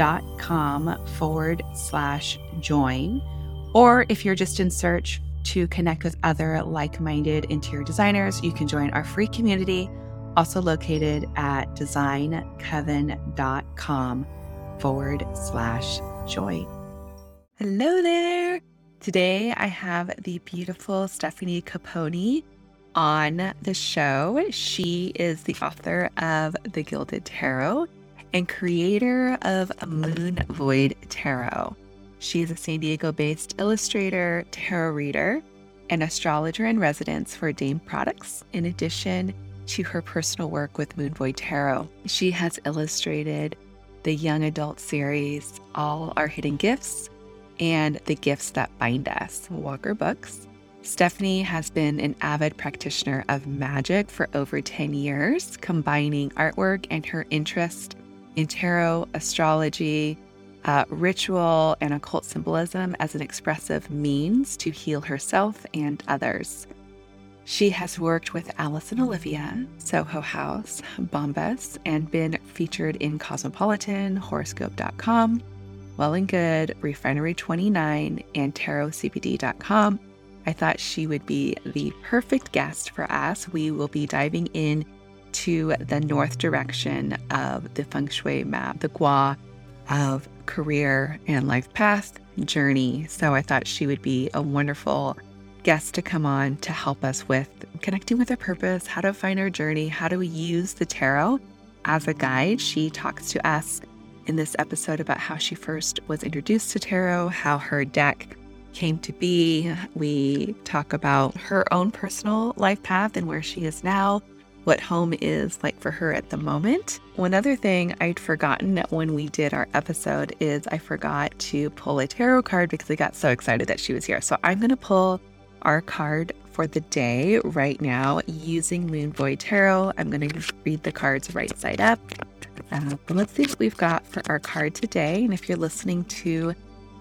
designcoven.com forward slash join. Or if you're just in search to connect with other like minded interior designers, you can join our free community, also located at designcoven.com forward slash join. Hello there. Today I have the beautiful Stefanie Caponi on the show. She is the author of The Gilded Tarot and creator of Moon Void Tarot. She is a San Diego based illustrator, tarot reader, and astrologer in residence for Dame Products, in addition to her personal work with Moon Void Tarot. She has illustrated the young adult series, All Our Hidden Gifts, and The Gifts That Bind Us, Walker Books. Stefanie has been an avid practitioner of magic for over 10 years, combining artwork and her interest in tarot, astrology, uh, ritual, and occult symbolism as an expressive means to heal herself and others. She has worked with Alice and Olivia, Soho House, Bombas, and been featured in Cosmopolitan, Horoscope.com, Well and Good, Refinery 29, and TarotCBD.com. I thought she would be the perfect guest for us. We will be diving in to the north direction of the feng shui map, the gua of career and life path journey. So I thought she would be a wonderful guest to come on to help us with connecting with our purpose, how to find our journey, how do we use the tarot as a guide. She talks to us in this episode about how she first was introduced to tarot, how her deck came to be. We talk about her own personal life path and where she is now, what home is like for her at the moment. One other thing I'd forgotten when we did our episode is I forgot to pull a tarot card because I got so excited that she was here. So I'm going to pull our card for the day right now using Moon Void Tarot. I'm going to read the cards right side up. Uh, but let's see what we've got for our card today. And if you're listening to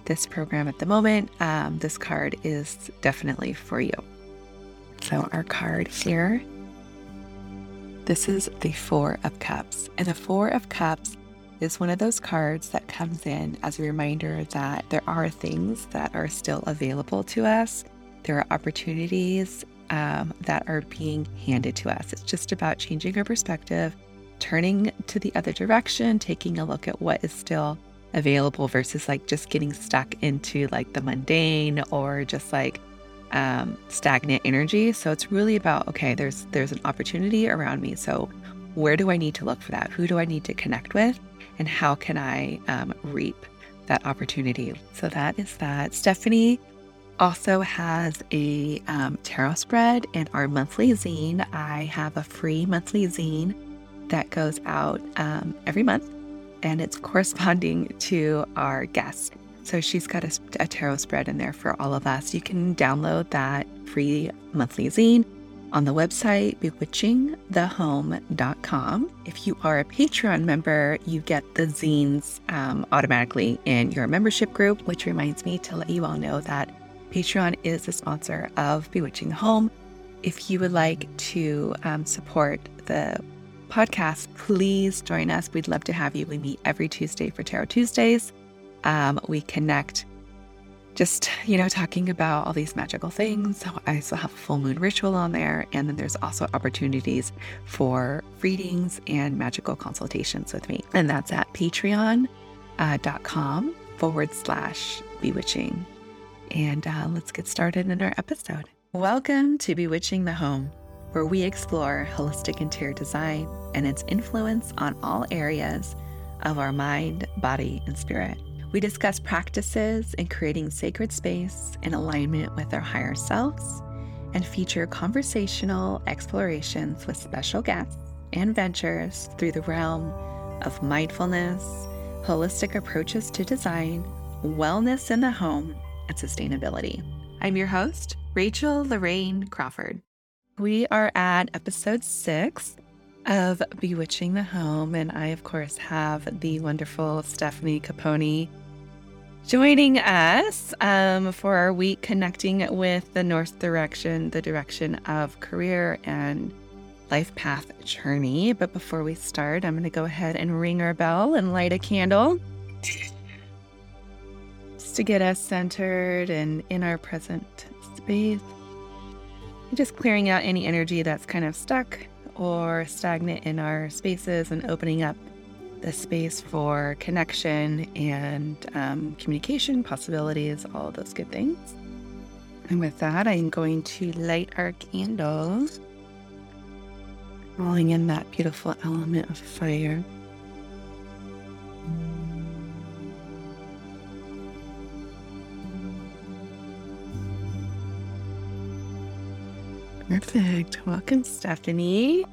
this program at the moment, um, this card is definitely for you. So, our card here this is the Four of Cups. And the Four of Cups is one of those cards that comes in as a reminder that there are things that are still available to us. There are opportunities um, that are being handed to us. It's just about changing our perspective, turning to the other direction, taking a look at what is still available versus like just getting stuck into like the mundane or just like um, stagnant energy. So it's really about okay, there's there's an opportunity around me. So where do I need to look for that? Who do I need to connect with? And how can I um, reap that opportunity? So that is that. Stefanie also has a um, tarot spread in our monthly zine. I have a free monthly zine that goes out um, every month, and it's corresponding to our guest. So she's got a, a, tarot spread in there for all of us. You can download that free monthly zine on the website bewitchingthehome.com. If you are a Patreon member, you get the zines um, automatically in your membership group, which reminds me to let you all know that Patreon is a sponsor of Bewitching the Home. If you would like to um, support the podcast, please join us. We'd love to have you. We meet every Tuesday for Tarot Tuesdays. Um, we connect just, you know, talking about all these magical things. So I still have a full moon ritual on there. And then there's also opportunities for readings and magical consultations with me. And that's at patreon.com uh, forward slash bewitching. And uh, let's get started in our episode. Welcome to Bewitching the Home, where we explore holistic interior design and its influence on all areas of our mind, body, and spirit. We discuss practices in creating sacred space in alignment with our higher selves and feature conversational explorations with special guests and ventures through the realm of mindfulness, holistic approaches to design, wellness in the home, and sustainability. I'm your host, Rachel Lorraine Crawford. We are at episode six of Bewitching the Home, and I, of course, have the wonderful Stefanie Caponi joining us um, for our week connecting with the North Direction, the direction of career and life path journey. But before we start, I'm going to go ahead and ring our bell and light a candle just to get us centered and in our present space. Just clearing out any energy that's kind of stuck or stagnant in our spaces and opening up the space for connection and um, communication possibilities, all those good things. And with that, I'm going to light our candles, calling in that beautiful element of fire. Perfect. Welcome, Stefanie.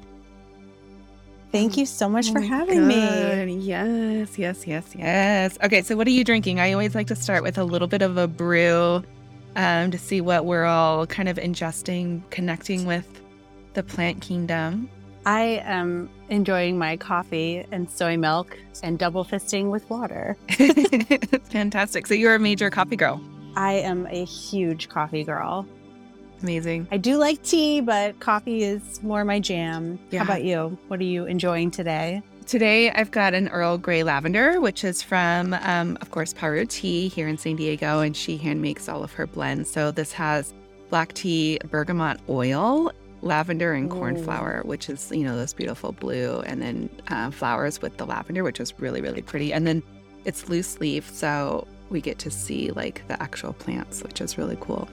Thank you so much oh for having God. me. Yes, yes, yes, yes. Okay, so what are you drinking? I always like to start with a little bit of a brew um, to see what we're all kind of ingesting, connecting with the plant kingdom. I am enjoying my coffee and soy milk and double fisting with water. Fantastic. So you're a major coffee girl. I am a huge coffee girl. Amazing. I do like tea, but coffee is more my jam. Yeah. How about you? What are you enjoying today? Today, I've got an Earl Grey lavender, which is from, um, of course, Paru Tea here in San Diego, and she hand makes all of her blends. So this has black tea, bergamot oil, lavender, and cornflower, which is you know those beautiful blue, and then uh, flowers with the lavender, which is really really pretty. And then it's loose leaf, so we get to see like the actual plants, which is really cool.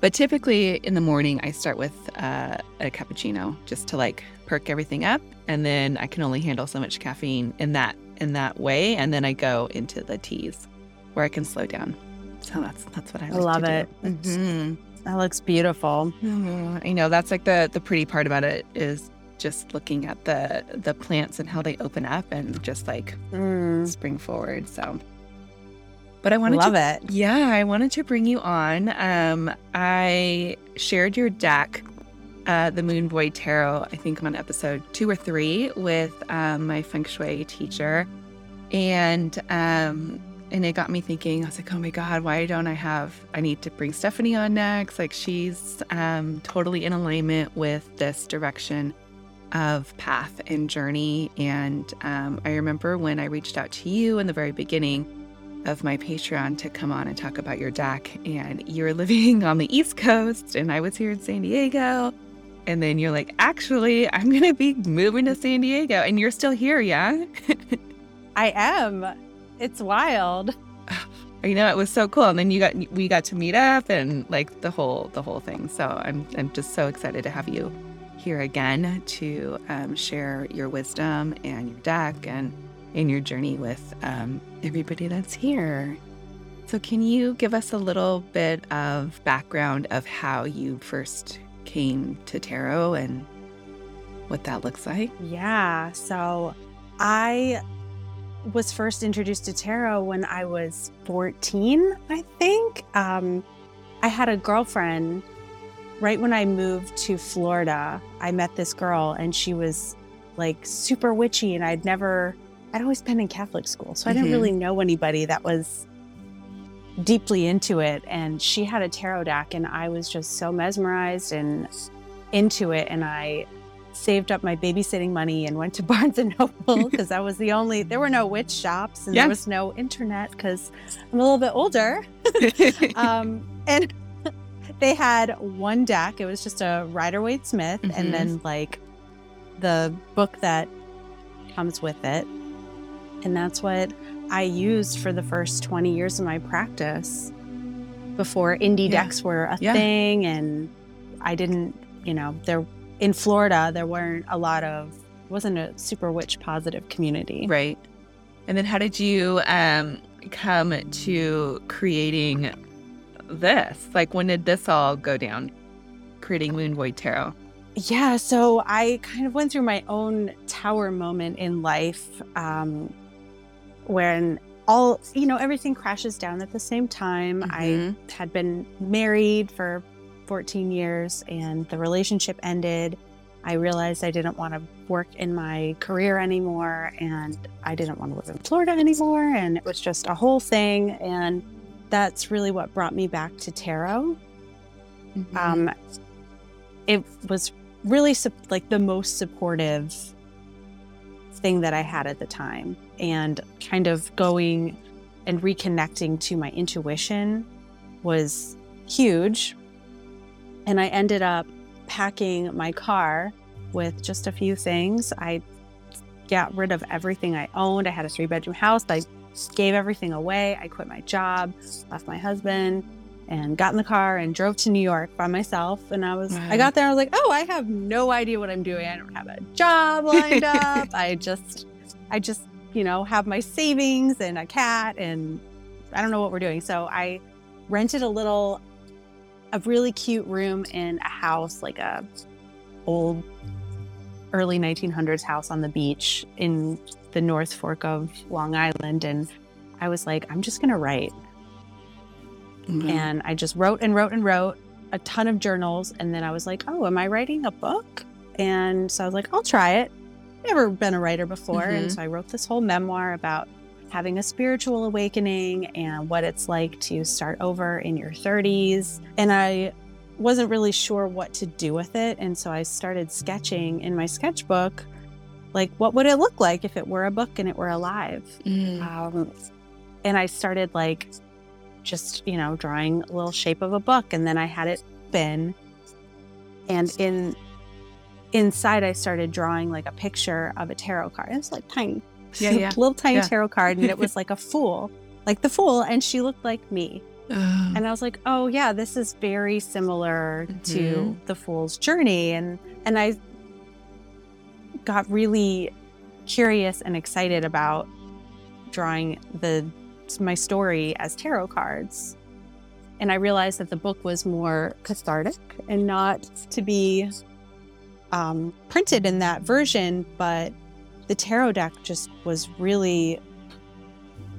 But typically in the morning, I start with uh, a cappuccino just to like perk everything up, and then I can only handle so much caffeine in that in that way, and then I go into the teas where I can slow down. So that's that's what I, like I love it. Mm-hmm. That looks beautiful. Mm-hmm. You know, that's like the the pretty part about it is just looking at the the plants and how they open up and just like mm. spring forward. So but I wanted love to, it. Yeah, I wanted to bring you on. Um, I shared your deck, uh, the Moon Void Tarot, I think on episode two or three with um, my feng shui teacher, and um, and it got me thinking. I was like, oh my god, why don't I have? I need to bring Stefanie on next. Like she's um, totally in alignment with this direction of path and journey. And um, I remember when I reached out to you in the very beginning of my Patreon to come on and talk about your deck. And you're living on the East Coast, and I was here in San Diego. And then you're like, actually, I'm going to be moving to San Diego. And you're still here, yeah? I am. It's wild. You know, it was so cool. And then you got we got to meet up and like the whole the whole thing. So I'm I'm just so excited to have you here again to um, share your wisdom and your deck and in your journey with um, everybody that's here. So, can you give us a little bit of background of how you first came to tarot and what that looks like? Yeah. So, I was first introduced to tarot when I was 14, I think. Um, I had a girlfriend right when I moved to Florida. I met this girl, and she was like super witchy, and I'd never I'd always been in Catholic school, so I didn't really mm-hmm. know anybody that was deeply into it. And she had a tarot deck, and I was just so mesmerized and into it. And I saved up my babysitting money and went to Barnes and Noble because that was the only. There were no witch shops, and yes. there was no internet because I'm a little bit older. um, and they had one deck. It was just a Rider Waite Smith, mm-hmm. and then like the book that comes with it. And that's what I used for the first 20 years of my practice before indie yeah. decks were a yeah. thing. And I didn't, you know, there in Florida, there weren't a lot of, wasn't a super witch positive community. Right. And then how did you um, come to creating this? Like, when did this all go down? Creating Moon Void Tarot? Yeah, so I kind of went through my own tower moment in life. Um, when all you know everything crashes down at the same time Mhm. i had been married for 14 years and the relationship ended i realized i didn't want to work in my career anymore and i didn't want to live in florida anymore and it was just a whole thing and that's really what brought me back to tarot Mhm. um, it was really like the most supportive thing that I had at the time. And kind of going and reconnecting to my intuition was huge. And I ended up packing my car with just a few things. I got rid of everything I owned. I had a three bedroom house. I gave everything away. I quit my job, left my husband, and got in the car and drove to New York by myself. And I was, I got there, I was like, oh, I have no idea what I'm doing. I don't have a job lined up. I just, I just, you know, have my savings and a cat and I don't know what we're doing. So I rented a little, a really cute room in a house, like a old early 1900s house on the beach in the North Fork of Long Island. And I was like, I'm just going to write. Mhm. And I just wrote and wrote and wrote a ton of journals. And then I was like, oh, am I writing a book? And so I was like, I'll try it. Never been a writer before. And Mhm. so I wrote this whole memoir about having a spiritual awakening and what it's like to start over in your 30s. And I wasn't really sure what to do with it. And so I started sketching in my sketchbook like, what would it look like if it were a book and it were alive? Mm. um, and I started like just you know drawing a little shape of a book, and then I had it bin, and in inside I started drawing like a picture of a tarot card. It was like tiny, Yeah, yeah. little tiny Yeah. tarot card, and it was like a fool, like the fool, and she looked like me. Oh. And I was like, oh yeah, this is very similar to Mhm. the fool's journey. And and I got really curious and excited about drawing the my story as tarot cards. And I realized that the book was more cathartic and not to be um, printed in that version, but the tarot deck just was really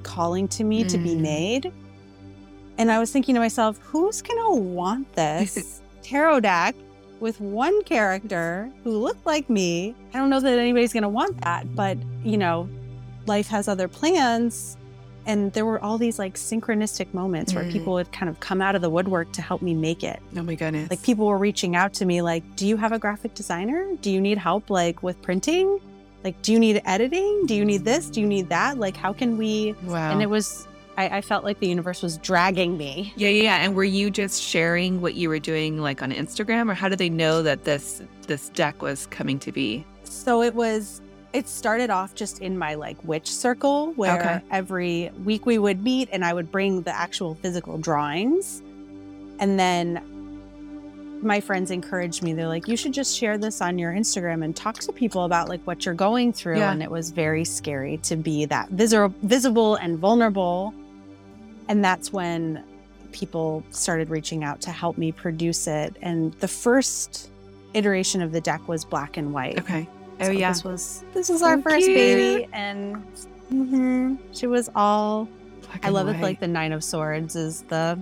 calling to me to be Mm. made. And I was thinking to myself, who's going to want this tarot deck with one character who looked like me? I don't know that anybody's going to want that, but you know, life has other plans. And there were all these like synchronistic moments where Mm. people would kind of come out of the woodwork to help me make it. oh my goodness. Like people were reaching out to me like, "Do you have a graphic designer? Do you need help like with printing? Like do you need editing? Do you need this? Do you need that? Like how can we?" wow. And it was I, I felt like the universe was dragging me. yeah, yeah, yeah. And were you just sharing what you were doing like on Instagram or how did they know that this this deck was coming to be? So it was it started off just in my like witch circle where Okay. every week we would meet and I would bring the actual physical drawings. And then my friends encouraged me. They're like, you should just share this on your Instagram and talk to people about like what you're going through. Yeah. And it was very scary to be that visible, visible and vulnerable. And that's when people started reaching out to help me produce it. And the first iteration of the deck was black and white. Okay. Oh So yeah. This was this was So our first cute. baby, and mhm, she was all. Black I love it. Like the Nine of Swords is the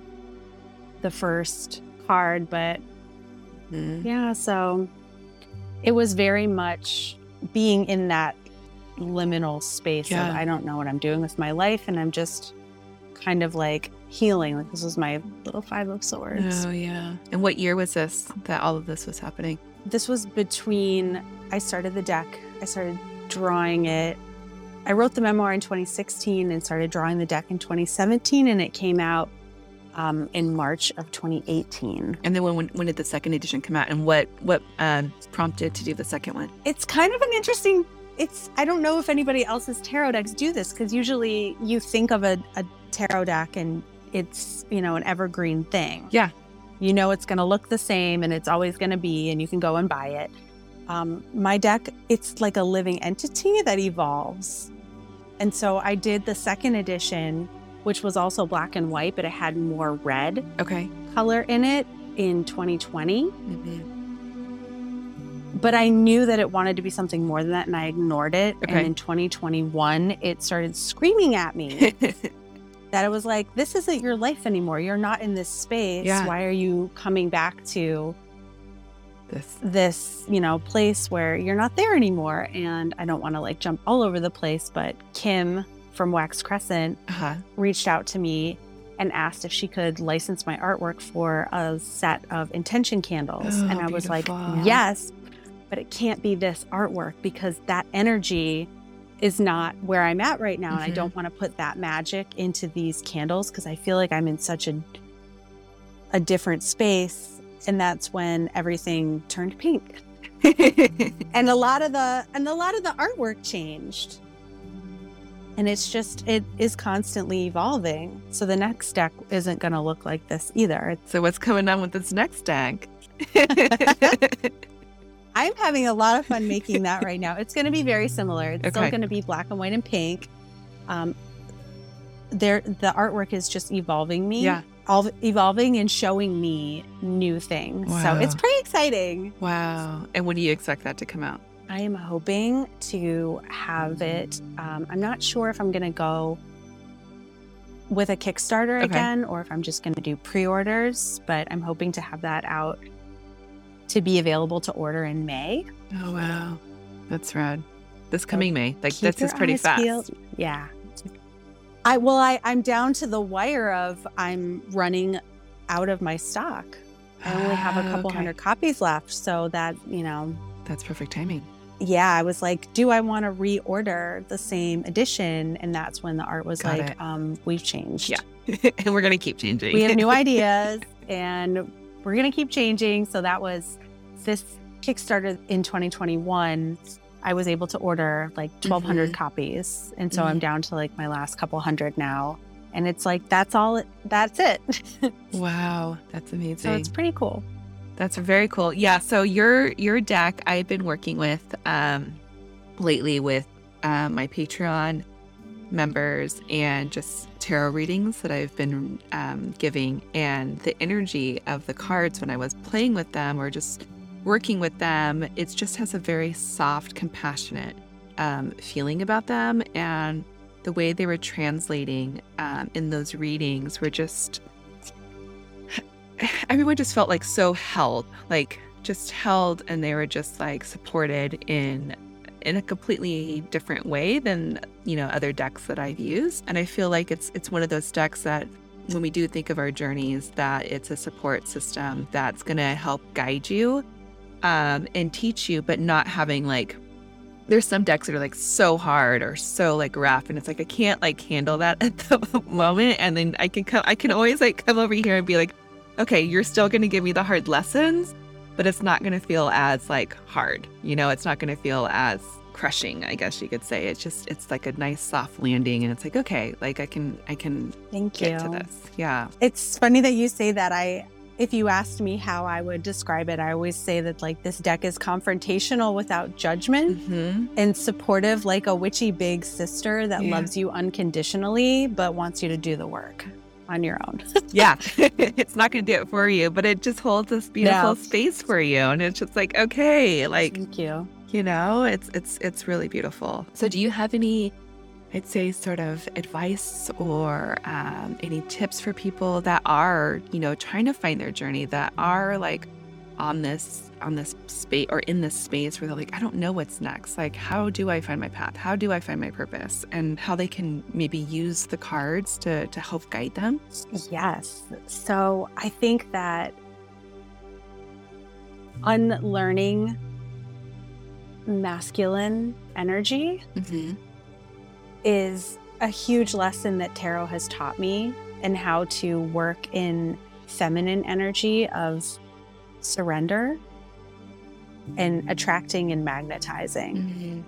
the first card, but Mhm. yeah. So it was very much being in that liminal space Yeah. of I don't know what I'm doing with my life, and I'm just kind of like healing. Like this was my little Five of Swords. Oh yeah. And what year was this that all of this was happening? This was between I started the deck, I started drawing it. I wrote the memoir in 2016 and started drawing the deck in 2017, and it came out um, in March of 2018. And then when, when when did the second edition come out and what what um, prompted to do the second one? It's kind of an interesting. It's I don't know if anybody else's tarot decks do this because usually you think of a, a tarot deck and it's you know an evergreen thing. Yeah. You know it's going to look the same and it's always going to be and you can go and buy it um, my deck it's like a living entity that evolves and so i did the second edition which was also black and white but it had more red Okay. color in it in 2020 Mhm. but I knew that it wanted to be something more than that, and I ignored it. Okay. And in 2021, it started screaming at me that it was like, "This isn't your life anymore. You're not in this space. Yeah. Why are you coming back to this. this, you know, place where you're not there anymore?" And I don't want to like jump all over the place, but Kim from Wax Crescent Uh-huh. reached out to me and asked if she could license my artwork for a set of intention candles. Oh, and I was like, yes, but it can't be this artwork because that energy is not where I'm at right now. And I Mhm. don't want to put that magic into these candles because I feel like I'm in such a a different space. And that's when everything turned pink. And a lot of the and a lot of the artwork changed. And it's just it is constantly evolving. So the next deck isn't going to look like this either. so what's coming on with this next deck? I'm having a lot of fun making that right now. It's going to be very similar. It's still going to be black and white and pink. Um, there, the artwork is just evolving me. Yeah. all evolving and showing me new things. Wow. So it's pretty exciting. wow. And when do you expect that to come out? I am hoping to have it. Um, I'm not sure if I'm going to go with a Kickstarter Okay. again or if I'm just going to do pre orders, but I'm hoping to have that out to be available to order in May. Oh wow. That's rad. This coming May. Like this is pretty fast. peeled. Yeah. I well, I, I'm down to the wire of I'm running out of my stock. I only have a Ah, couple okay. hundred copies left. So that, you know, That's perfect timing. yeah, I was like, do I want to reorder the same edition? And that's when the art was Got like, um, we've changed. Yeah. and we're gonna keep changing. We have new ideas and we're going to keep changing. So that was this Kickstarter in 2021. I was able to order like 1,200 Mhm. copies. And so I'm down to like my last couple hundred now. And it's like, that's all, it, that's it. wow. That's amazing. so it's pretty cool. That's very cool. Yeah. So your your deck, I've been working with um, lately with uh, my Patreon members and just tarot readings that I've been um, giving, and the energy of the cards when I was playing with them or just working with them, it just has a very soft, compassionate um, feeling about them, and the way they were translating um, in those readings were just everyone just felt like so held, like just held, and they were just like supported in in a completely different way than you know other decks that I've used. And I feel like it's it's one of those decks that when we do think of our journeys, that it's a support system that's going to help guide you um, and teach you, but not having like there's some decks that are like so hard or so like rough and it's like I can't like handle that at the moment and then I can come I can always like come over here and be like okay you're still going to give me the hard lessons but it's not going to feel as like hard you know it's not going to feel as crushing I guess you could say it's just it's like a nice soft landing and it's like okay like I can I can Thank get you. to this yeah It's funny that you say that. I, if you asked me how I would describe it, I always say that like this deck is confrontational without judgment hmm and supportive, like a witchy big sister that Yeah. loves you unconditionally, but wants you to do the work on your own. yeah it's not going to do it for you but it just holds this beautiful space for you and it's just like okay like Thank you. You know it's it's it's really beautiful. So do you have any i'd say sort of advice or um, any tips for people that are you know trying to find their journey that are like on this on this space or in this space where they're like i don't know what's next. Like how do i find my path? How do i find my purpose? And how they can maybe use the cards to to help guide them? Yes. So I think that unlearning masculine energy mm-hmm. is a huge lesson that tarot has taught me and how to work in feminine energy of surrender and attracting and magnetizing Mm-hmm.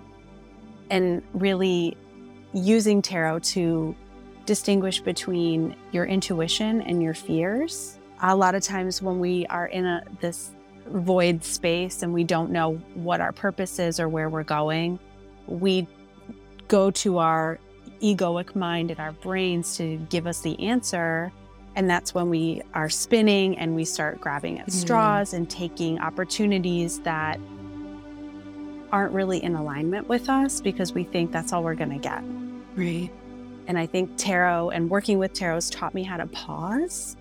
and really using tarot to distinguish between your intuition and your fears. A lot of times when we are in a this void space and we don't know what our purpose is or where we're going, we go to our egoic mind and our brains to give us the answer. And that's when we are spinning and we start grabbing at Mm. straws and taking opportunities that aren't really in alignment with us because we think that's all we're going to get. Right. And I think tarot and working with tarot has taught me how to pause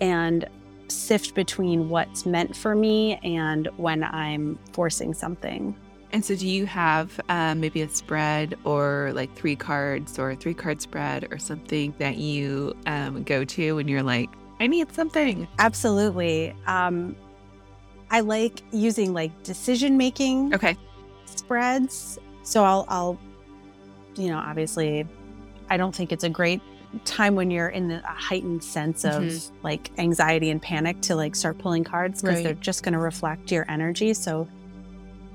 and sift between what's meant for me and when I'm forcing something. And so, do you have um, maybe a spread or like three cards or a three card spread or something that you um, go to when you're like, I need something? Absolutely. Um, I like using like decision making Okay. spreads. So I'll, I'll, you know, obviously, I don't think it's a great time when you're in the, a heightened sense of Mhm. like anxiety and panic to like start pulling cards because Right. they're just going to reflect your energy. So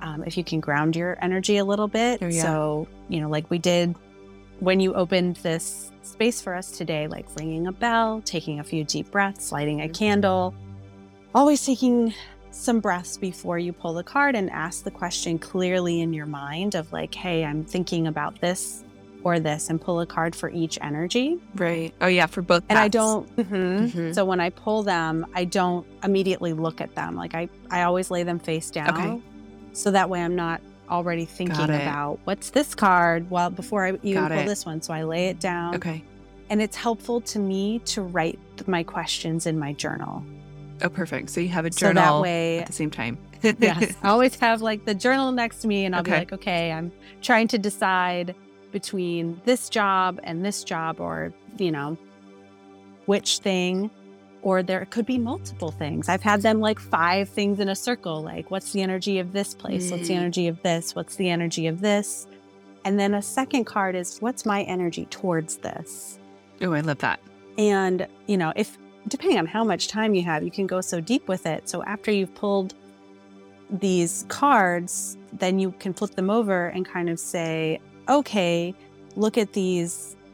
um, if you can ground your energy a little bit, Oh, yeah. so you know, like we did when you opened this space for us today, like ringing a bell, taking a few deep breaths, lighting a Mhm. candle, always taking some breaths before you pull the card and ask the question clearly in your mind of like, hey, I'm thinking about this or this, and pull a card for each energy. Right. Oh, yeah. For both. And I don't, Mhm. Mhm. so when I pull them, I don't immediately look at them. Like I, I always lay them face down. Okay. So that way I'm not already thinking about what's this card well before I even Got pull it. this one. So I lay it down. Okay. And it's helpful to me to write my questions in my journal. Oh, perfect. So you have a journal So that way at the same time. yes. I always have like the journal next to me, and I'll be like, okay, I'm trying to decide between this job and this job, or, you know, which thing. Or there could be multiple things. I've had them like five things in a circle. Like, what's the energy of this place? What's the Mm. energy of this? What's the energy of this? And then a second card is, what's my energy towards this? oh, I love that. And, you know, if depending on how much time you have, you can go so deep with it. So after you've pulled these cards, then you can flip them over and kind of say, okay, look at these.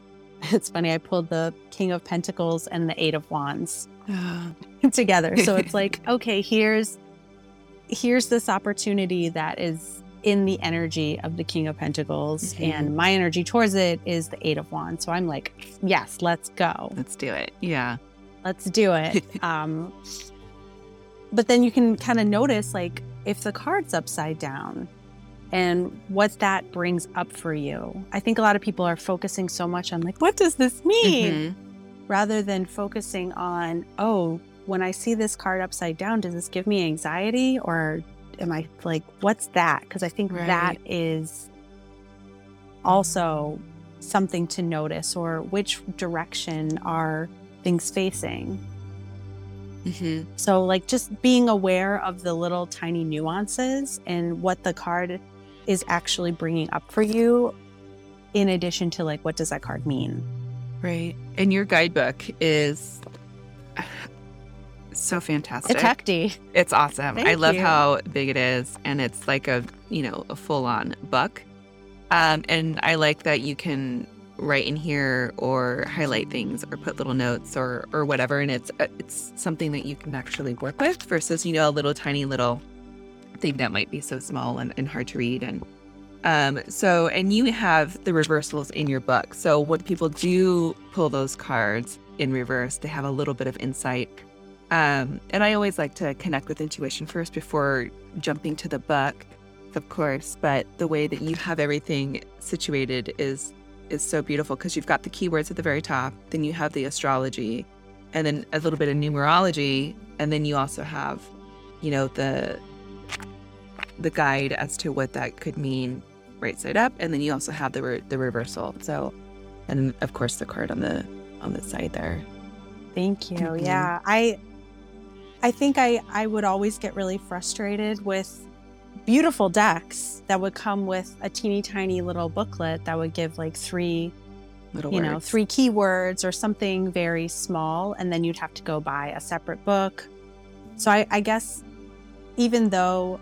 It's funny, I pulled the King of Pentacles and the Eight of Wands together. So it's like, okay, here's here's this opportunity that is in the energy of the King of Pentacles, Mhm. and my energy towards it is the Eight of Wands. So I'm like, yes, let's go Let's do it. Yeah. let's do it. um, but then you can kind of notice, like, if the card's upside down and what that brings up for you. I think a lot of people are focusing so much on, like, what does this mean? Mhm. Rather than focusing on, oh, when I see this card upside down, does this give me anxiety or am I like, what's that? Because I think Right. that is also something to notice or which direction are things facing. Mhm. So, like, just being aware of the little tiny nuances and what the card is actually bringing up for you, in addition to, like, what does that card mean? Right. And your guidebook is so fantastic. It's hefty. It's awesome. I love you. how big it is, and it's like a you know a full on book. Um, and I like that you can write in here or highlight things or put little notes or or whatever, and it's uh, it's something that you can actually work with versus you know a little tiny little thing that might be so small and, and hard to read and. Um, so, and you have the reversals in your book. So, when people do pull those cards in reverse, they have a little bit of insight um, and I always like to connect with intuition first before jumping to the book, of course. But the way that you have everything situated is is so beautiful because you've got the keywords at the very top, then you have the astrology, and then a little bit of numerology, and then you also have, you know, the the guide as to what that could mean right side up, and then you also have the re- the reversal. So, and of course the card on the on the side there. Thank you. Mhm. Yeah. I I think I I would always get really frustrated with beautiful decks that would come with a teeny tiny little booklet that would give like three, Little you know, words. three keywords or something very small and then you'd have to go buy a separate book. So I, I guess even though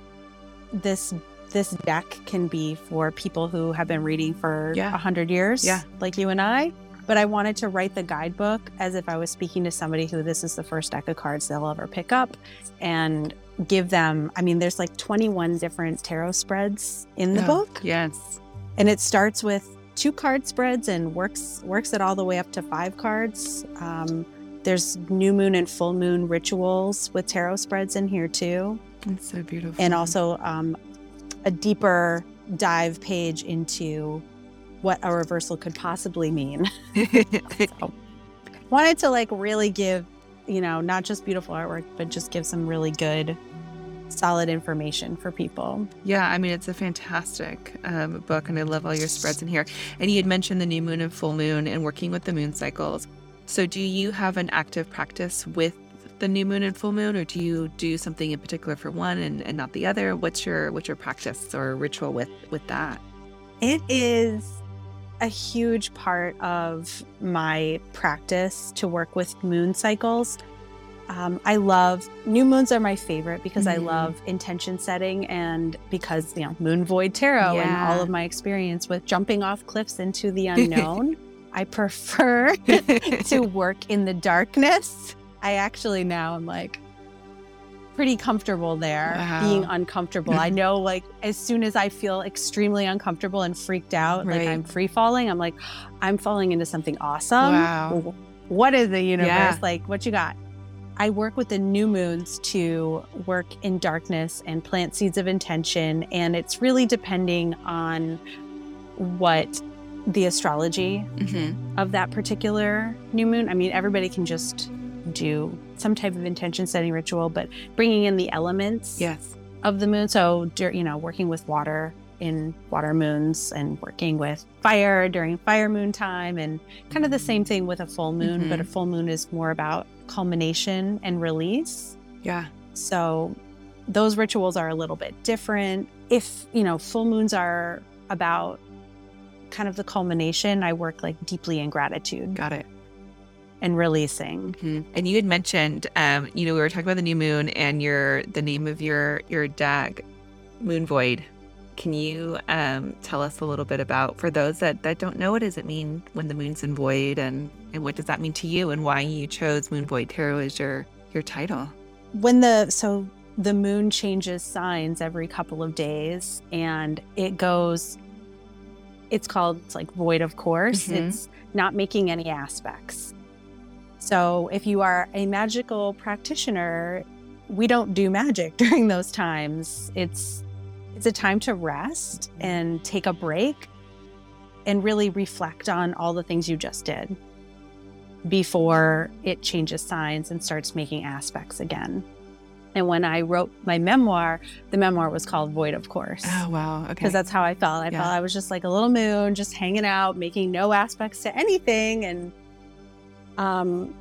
this this deck can be for people who have been reading for a Yeah. hundred years, Yeah. like you and I. But I wanted to write the guidebook as if I was speaking to somebody who this is the first deck of cards they'll ever pick up and give them. I mean, there's like 21 different tarot spreads in the Oh, book, Yes. and it starts with two card spreads and works works it all the way up to five cards. Um, there's new moon and full moon rituals with tarot spreads in here too It's so beautiful. and also um, a deeper dive page into what a reversal could possibly mean. so, wanted to like really give, you know, not just beautiful artwork, but just give some really good, solid information for people. Yeah, I mean, it's a fantastic um, book, and I love all your spreads in here. And you had mentioned the new moon and full moon and working with the moon cycles. So, do you have an active practice with the new moon and full moon, or do you do something in particular for one and, and not the other? What's your what's your practice or ritual with with that? It is a huge part of my practice to work with moon cycles. Um, I love new moons are my favorite because mm-hmm. I love intention setting and because you know moon void tarot yeah. and all of my experience with jumping off cliffs into the unknown. I prefer to work in the darkness. I actually now I'm like, pretty comfortable there wow. being uncomfortable. I know like as soon as I feel extremely uncomfortable and freaked out, right. like I'm free falling, I'm like, I'm falling into something awesome. Wow. What is the universe? Yeah. Like, what you got? I work with the new moons to work in darkness and plant seeds of intention. And it's really depending on what the astrology mm-hmm. of that particular new moon. I mean, everybody can just do some type of intention setting ritual, but bringing in the elements yes. of the moon. So, you know, working with water in water moons and working with fire during fire moon time, and kind of the same thing with a full moon, mm-hmm. but a full moon is more about culmination and release. Yeah. So, those rituals are a little bit different. If, you know, full moons are about kind of the culmination, I work like deeply in gratitude. Got it and releasing. Mm-hmm. And you had mentioned, um, you know, we were talking about the new moon and your the name of your your deck, Moon Void. Can you um, tell us a little bit about for those that that don't know what does it mean when the moon's in void and and what does that mean to you and why you chose Moon Void Tarot as your your title? When the so the moon changes signs every couple of days and it goes it's called it's like void of course mm-hmm. it's not making any aspects so, if you are a magical practitioner, we don't do magic during those times. It's it's a time to rest mm-hmm. and take a break and really reflect on all the things you just did before it changes signs and starts making aspects again. And when I wrote my memoir, the memoir was called Void of Course. Oh, wow. Okay. Because that's how I felt. I yeah. felt I was just like a little moon, just hanging out, making no aspects to anything. And um,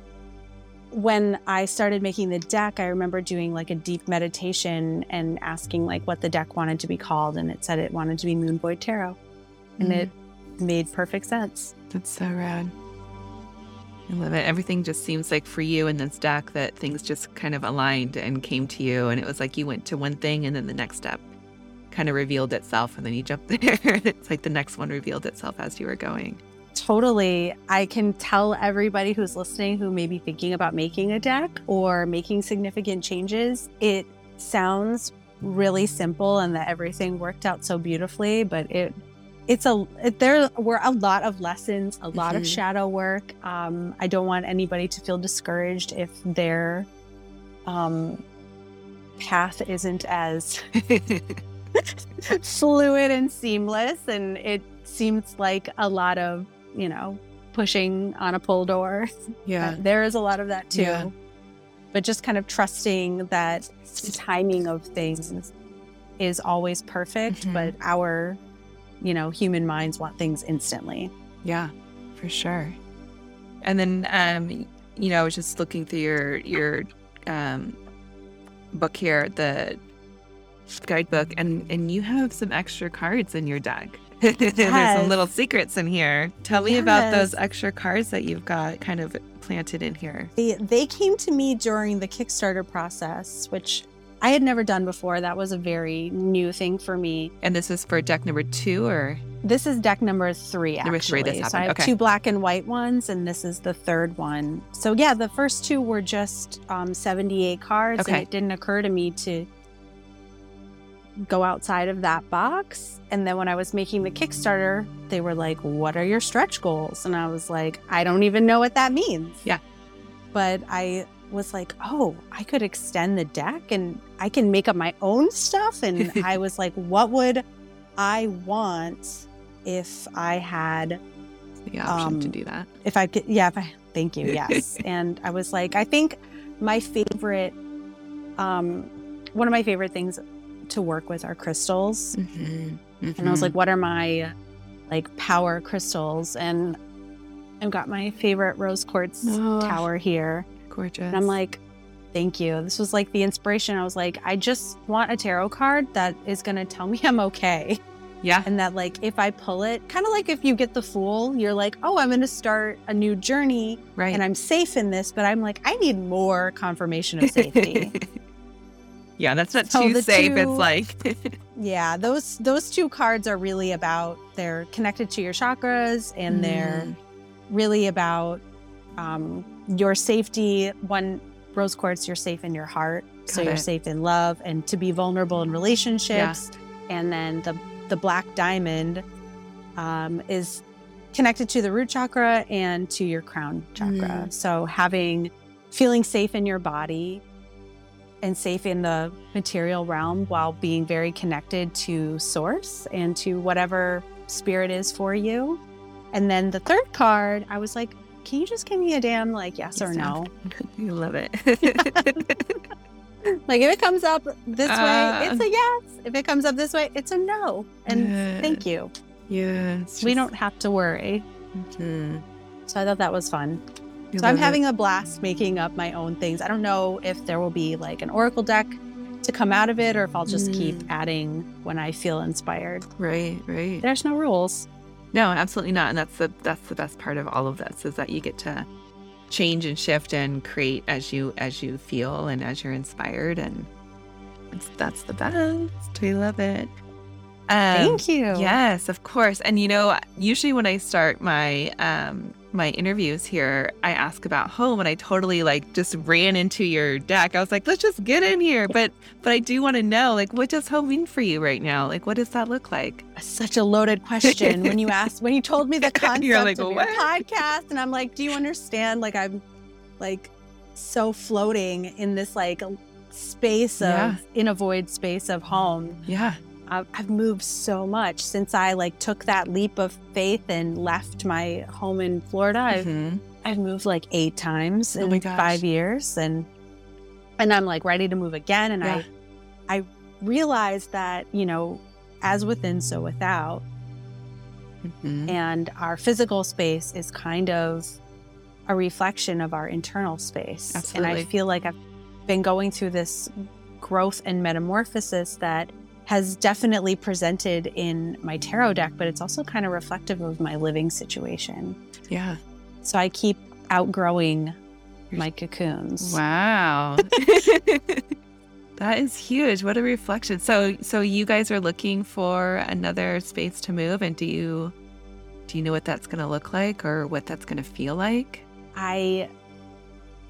when I started making the deck, I remember doing like a deep meditation and asking like what the deck wanted to be called, and it said it wanted to be Moon Void Tarot, and mm. it made perfect sense. That's so rad. I love it. Everything just seems like for you in this deck that things just kind of aligned and came to you, and it was like you went to one thing, and then the next step kind of revealed itself, and then you jumped there. and it's like the next one revealed itself as you were going. Totally. I can tell everybody who's listening who may be thinking about making a deck or making significant changes, it sounds really simple and that everything worked out so beautifully, but it it's a it, there were a lot of lessons, a lot mm-hmm. of shadow work. Um, I don't want anybody to feel discouraged if their um, path isn't as fluid and seamless, and it seems like a lot of you know, pushing on a pull door. Yeah. there is a lot of that too. Yeah. But just kind of trusting that the timing of things is always perfect, mm-hmm. but our, you know, human minds want things instantly. Yeah, for sure. And then, um, you know, I was just looking through your your um, book here, the guidebook, and and you have some extra cards in your deck. There's some little secrets in here. Tell me yes. about those extra cards that you've got kind of planted in here. They, they came to me during the Kickstarter process, which I had never done before. That was a very new thing for me. And this is for deck number two, or this is deck number three. Actually, number three, this so I have okay. two black and white ones, and this is the third one. So yeah, the first two were just um, 78 cards, okay. and it didn't occur to me to go outside of that box. And then when I was making the Kickstarter, they were like, What are your stretch goals? And I was like, I don't even know what that means. Yeah. But I was like, oh, I could extend the deck and I can make up my own stuff. And I was like, what would I want if I had the option um, to do that? If I could, yeah, if I, thank you, yes. and I was like, I think my favorite, um, one of my favorite things to work with our crystals. Mm-hmm. And I was like, what are my like power crystals? And I've got my favorite rose quartz Oh. tower here. gorgeous. And I'm like, thank you. This was like the inspiration. I was like, I just want a tarot card that is going to tell me I'm okay. yeah, And that, like, if I pull it, kind of like if you get the fool, you're like, oh, I'm going to start a new journey right. and I'm safe in this. But I'm like, I need more confirmation of safety. yeah, that's not So too the safe. two- It's like, yeah, those those two cards are really about they're connected to your chakras and they're Mm. really about um, your safety. One rose quartz, you're safe in your heart, so Got you're safe in love and to be vulnerable in relationships. And then the the black diamond um, is connected to the root chakra and to your crown chakra. Mm. So having feeling safe in your body and safe in the material realm while being very connected to source and to whatever spirit is for you. And then the third card, I was like, can you just give me a damn like yes or no? you love it. Like if it comes up this Uh. way, it's a yes. If it comes up this way, it's a no. And thank you. Yeah, it's We don't have to worry. Mhm. So I thought that was fun. So I'm having a blast making up my own things. I don't know if there will be like an oracle deck to come out of it or if I'll just keep Mm. adding when I feel inspired. right, right. There's no rules. No, absolutely not. And that's the that's the best part of all of this is that you get to change and shift and create as you as you feel and as you're inspired and it's, that's the best. We love it. Um, Thank you. Yes, of course. And you know, usually when I start my um my interviews here, I ask about home and I totally like just ran into your deck. I was like, let's just get in here. But but I do want to know like what does home mean for you right now? Like what does that look like? Such a loaded question when you asked when you told me the concept like, of your "What?" podcast and I'm like, do you understand? Like I'm like so floating in this like space of Yeah. in a void space of home. Yeah. I've, I've moved so much since I like took that leap of faith and left my home in Florida. I've Mhm. I've moved like eight times Oh in five years, and and I'm like ready to move again. And Yeah. I I realized that you know, as within, so without, Mhm. and our physical space is kind of a reflection of our internal space. And I feel like I've been going through this growth and metamorphosis that has definitely presented in my tarot deck, but it's also kind of reflective of my living situation. Yeah. So I keep outgrowing my cocoons. Wow. that is huge. What a reflection. So so you guys are looking for another space to move and do you do you know what that's going to look like or what that's going to feel like? I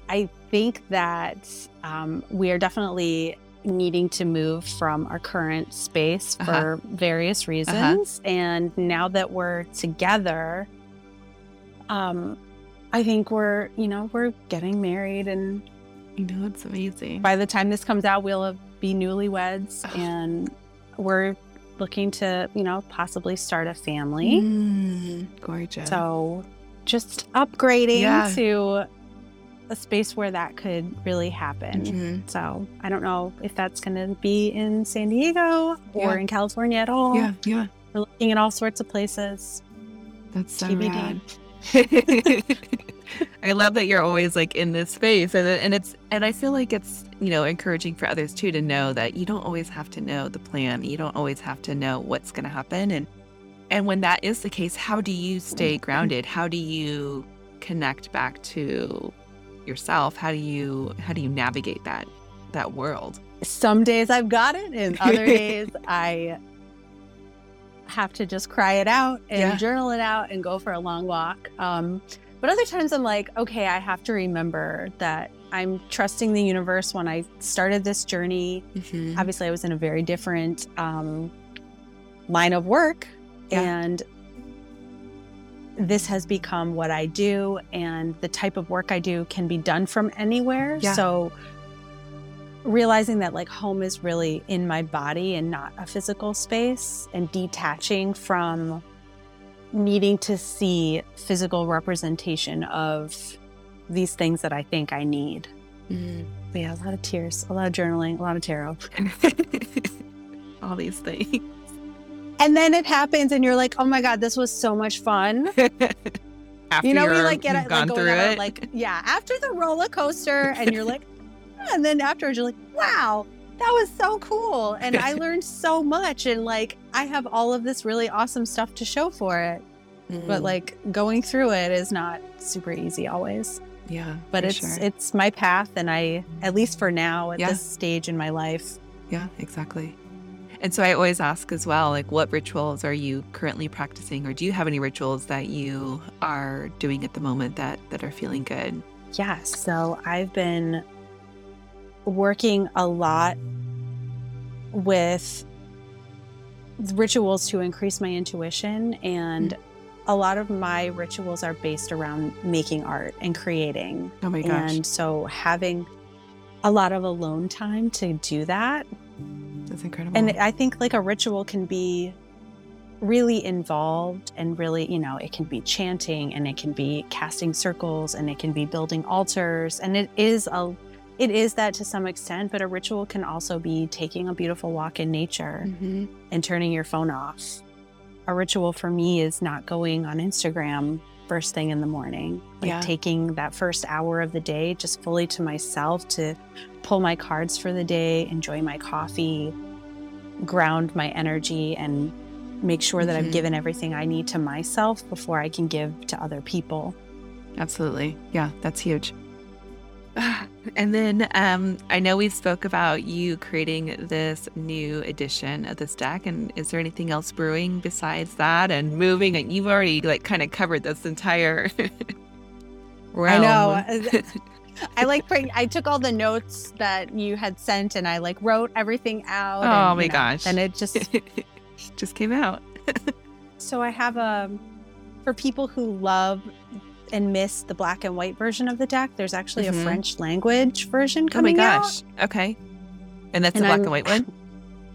I think that um, we are definitely needing to move from our current space for Uh-huh. various reasons. And now that we're together, um, I think we're, you know, we're getting married and You know, it's amazing. by the time this comes out, we'll be newlyweds Ugh. and we're looking to, you know, possibly start a family. Mm, gorgeous. So just upgrading Yeah. to a space where that could really happen. Mhm. So I don't know if that's going to be in San Diego or Yeah. in California at all. Yeah, yeah. We're looking at all sorts of places. That's so TBD. rad. I love that you're always like in this space and and it's and I feel like it's, you know, encouraging for others too to know that you don't always have to know the plan. You don't always have to know what's going to happen and and when that is the case, how do you stay grounded? How do you connect back to yourself? How do you how do you navigate that that world? Some days I've got it, and other days I have to just cry it out and Yeah. journal it out and go for a long walk. Um, but other times I'm like, okay, I have to remember that I'm trusting the universe when I started this journey. Mhm. obviously i was in a very different um, line of work Yeah. and this has become what I do, and the type of work I do can be done from anywhere. Yeah. So, realizing that like home is really in my body and not a physical space, and detaching from needing to see physical representation of these things that I think I need. Mm. But yeah, a lot of tears, a lot of journaling, a lot of tarot. All these things. And then it happens, and you're like, "Oh my god, this was so much fun!" After you know, we like get it, gone like through going on, it. like yeah, after the roller coaster, and you're like, and then afterwards you're like, "Wow, that was so cool!" And I learned so much, and like I have all of this really awesome stuff to show for it. But Mm, like going through it is not super easy always. yeah, But it's sure. it's my path, and I at least for now at Yeah. this stage in my life. Yeah, exactly. And so I always ask as well, like, what rituals are you currently practicing, or do you have any rituals that you are doing at the moment that that are feeling good? Yeah. So I've been working a lot with rituals to increase my intuition. And mm. a lot of my rituals are based around making art and creating. Oh my gosh, And so having a lot of alone time to do that. That's incredible. And I think like a ritual can be really involved and really, you know, it can be chanting and it can be casting circles and it can be building altars and it is a it is that to some extent, but a ritual can also be taking a beautiful walk in nature Mhm. and turning your phone off. A ritual for me is not going on Instagram first thing in the morning. Like Yeah. taking that first hour of the day just fully to myself to pull my cards for the day, enjoy my coffee, ground my energy and make sure that Mhm. I've given everything I need to myself before I can give to other people. Absolutely. Yeah, that's huge. And then um, I know we spoke about you creating this new edition of this deck. And is there anything else brewing besides that and moving? And you've already like kind of covered this entire realm. know. I like bring, I took all the notes that you had sent and I like wrote everything out. Oh and, my know, gosh. And it just just came out. So I have a for people who love and miss the black and white version of the deck. There's actually Mhm. a French language version coming out. Oh my gosh. Okay. And that's And the black I'm- and white one?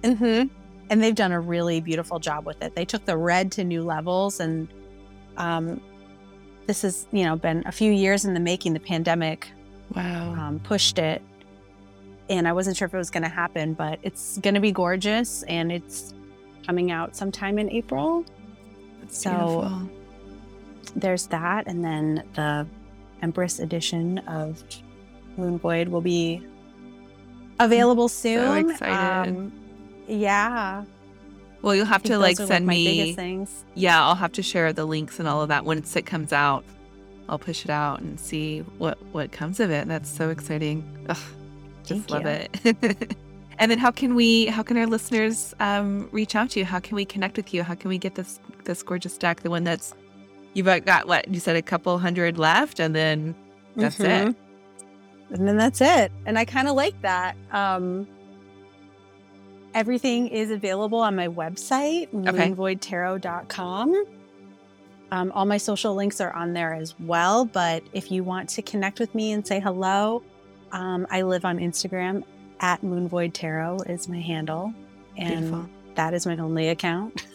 out. hmm And they've done a really beautiful job with it. They took the red to new levels, and um, this has you know been a few years in the making. The pandemic Wow. um, pushed it, and I wasn't sure if it was going to happen, but it's going to be gorgeous, and it's coming out sometime in April. That's so- beautiful. There's that and then the empress edition of moon void will be available soon excited. Um, yeah Well, you'll have to like send my me. Yeah, I'll have to share the links and all of that once it comes out. I'll push it out and see what what comes of it. That's so exciting. Ugh, just Thank love you. it. and then how can we how can our listeners um, reach out to you? How can we connect with you? How can we get this this gorgeous deck, the one that's you've got what you said a couple hundred left, and then that's it. Mhm. and then that's it and i kind of like that um everything is available on my website Okay. moonvoidtarot.com um, all my social links are on there as well but if you want to connect with me and say hello um, i live on instagram at moonvoid tarot is my handle and Beautiful. that is my only account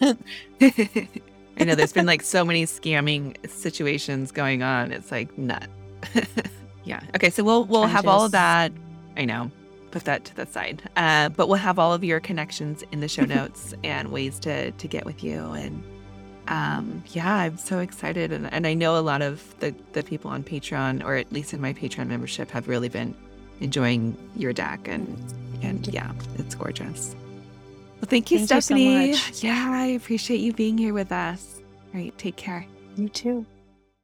I know there's been like so many scamming situations going on. It's like nut. yeah. Okay. So we'll we'll have all of that. I know. Put that to the side. Uh, but we'll have all of your connections in the show notes and ways to to get with you. And um, yeah, I'm so excited. And, and I know a lot of the the people on Patreon, or at least in my Patreon membership, have really been enjoying your deck. And and yeah, it's gorgeous. Well, thank you, Thank you so Stefanie. much. Yeah, I appreciate you being here with us. All right, take care. you too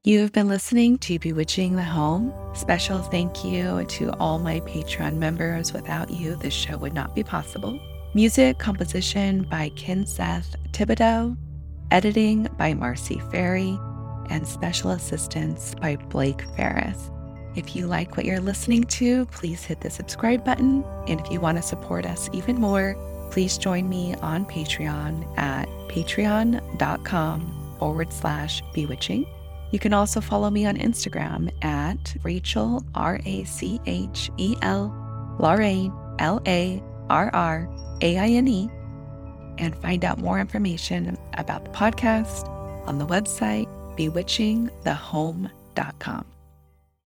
You have been listening to Bewitching the Home. Special thank you to all my Patreon members. Without you, this show would not be possible. Music composition by Ken Seth Thibodeau, editing by Marcy Ferry, and special assistance by Blake Ferris. If you like what you're listening to, please hit the subscribe button. And if you want to support us even more, please join me on Patreon at patreon.com forward slash bewitching You can also follow me on Instagram at Rachel, R A C H E L, Larraine, L A R R A I N E, and find out more information about the podcast on the website bewitchingthehome.com.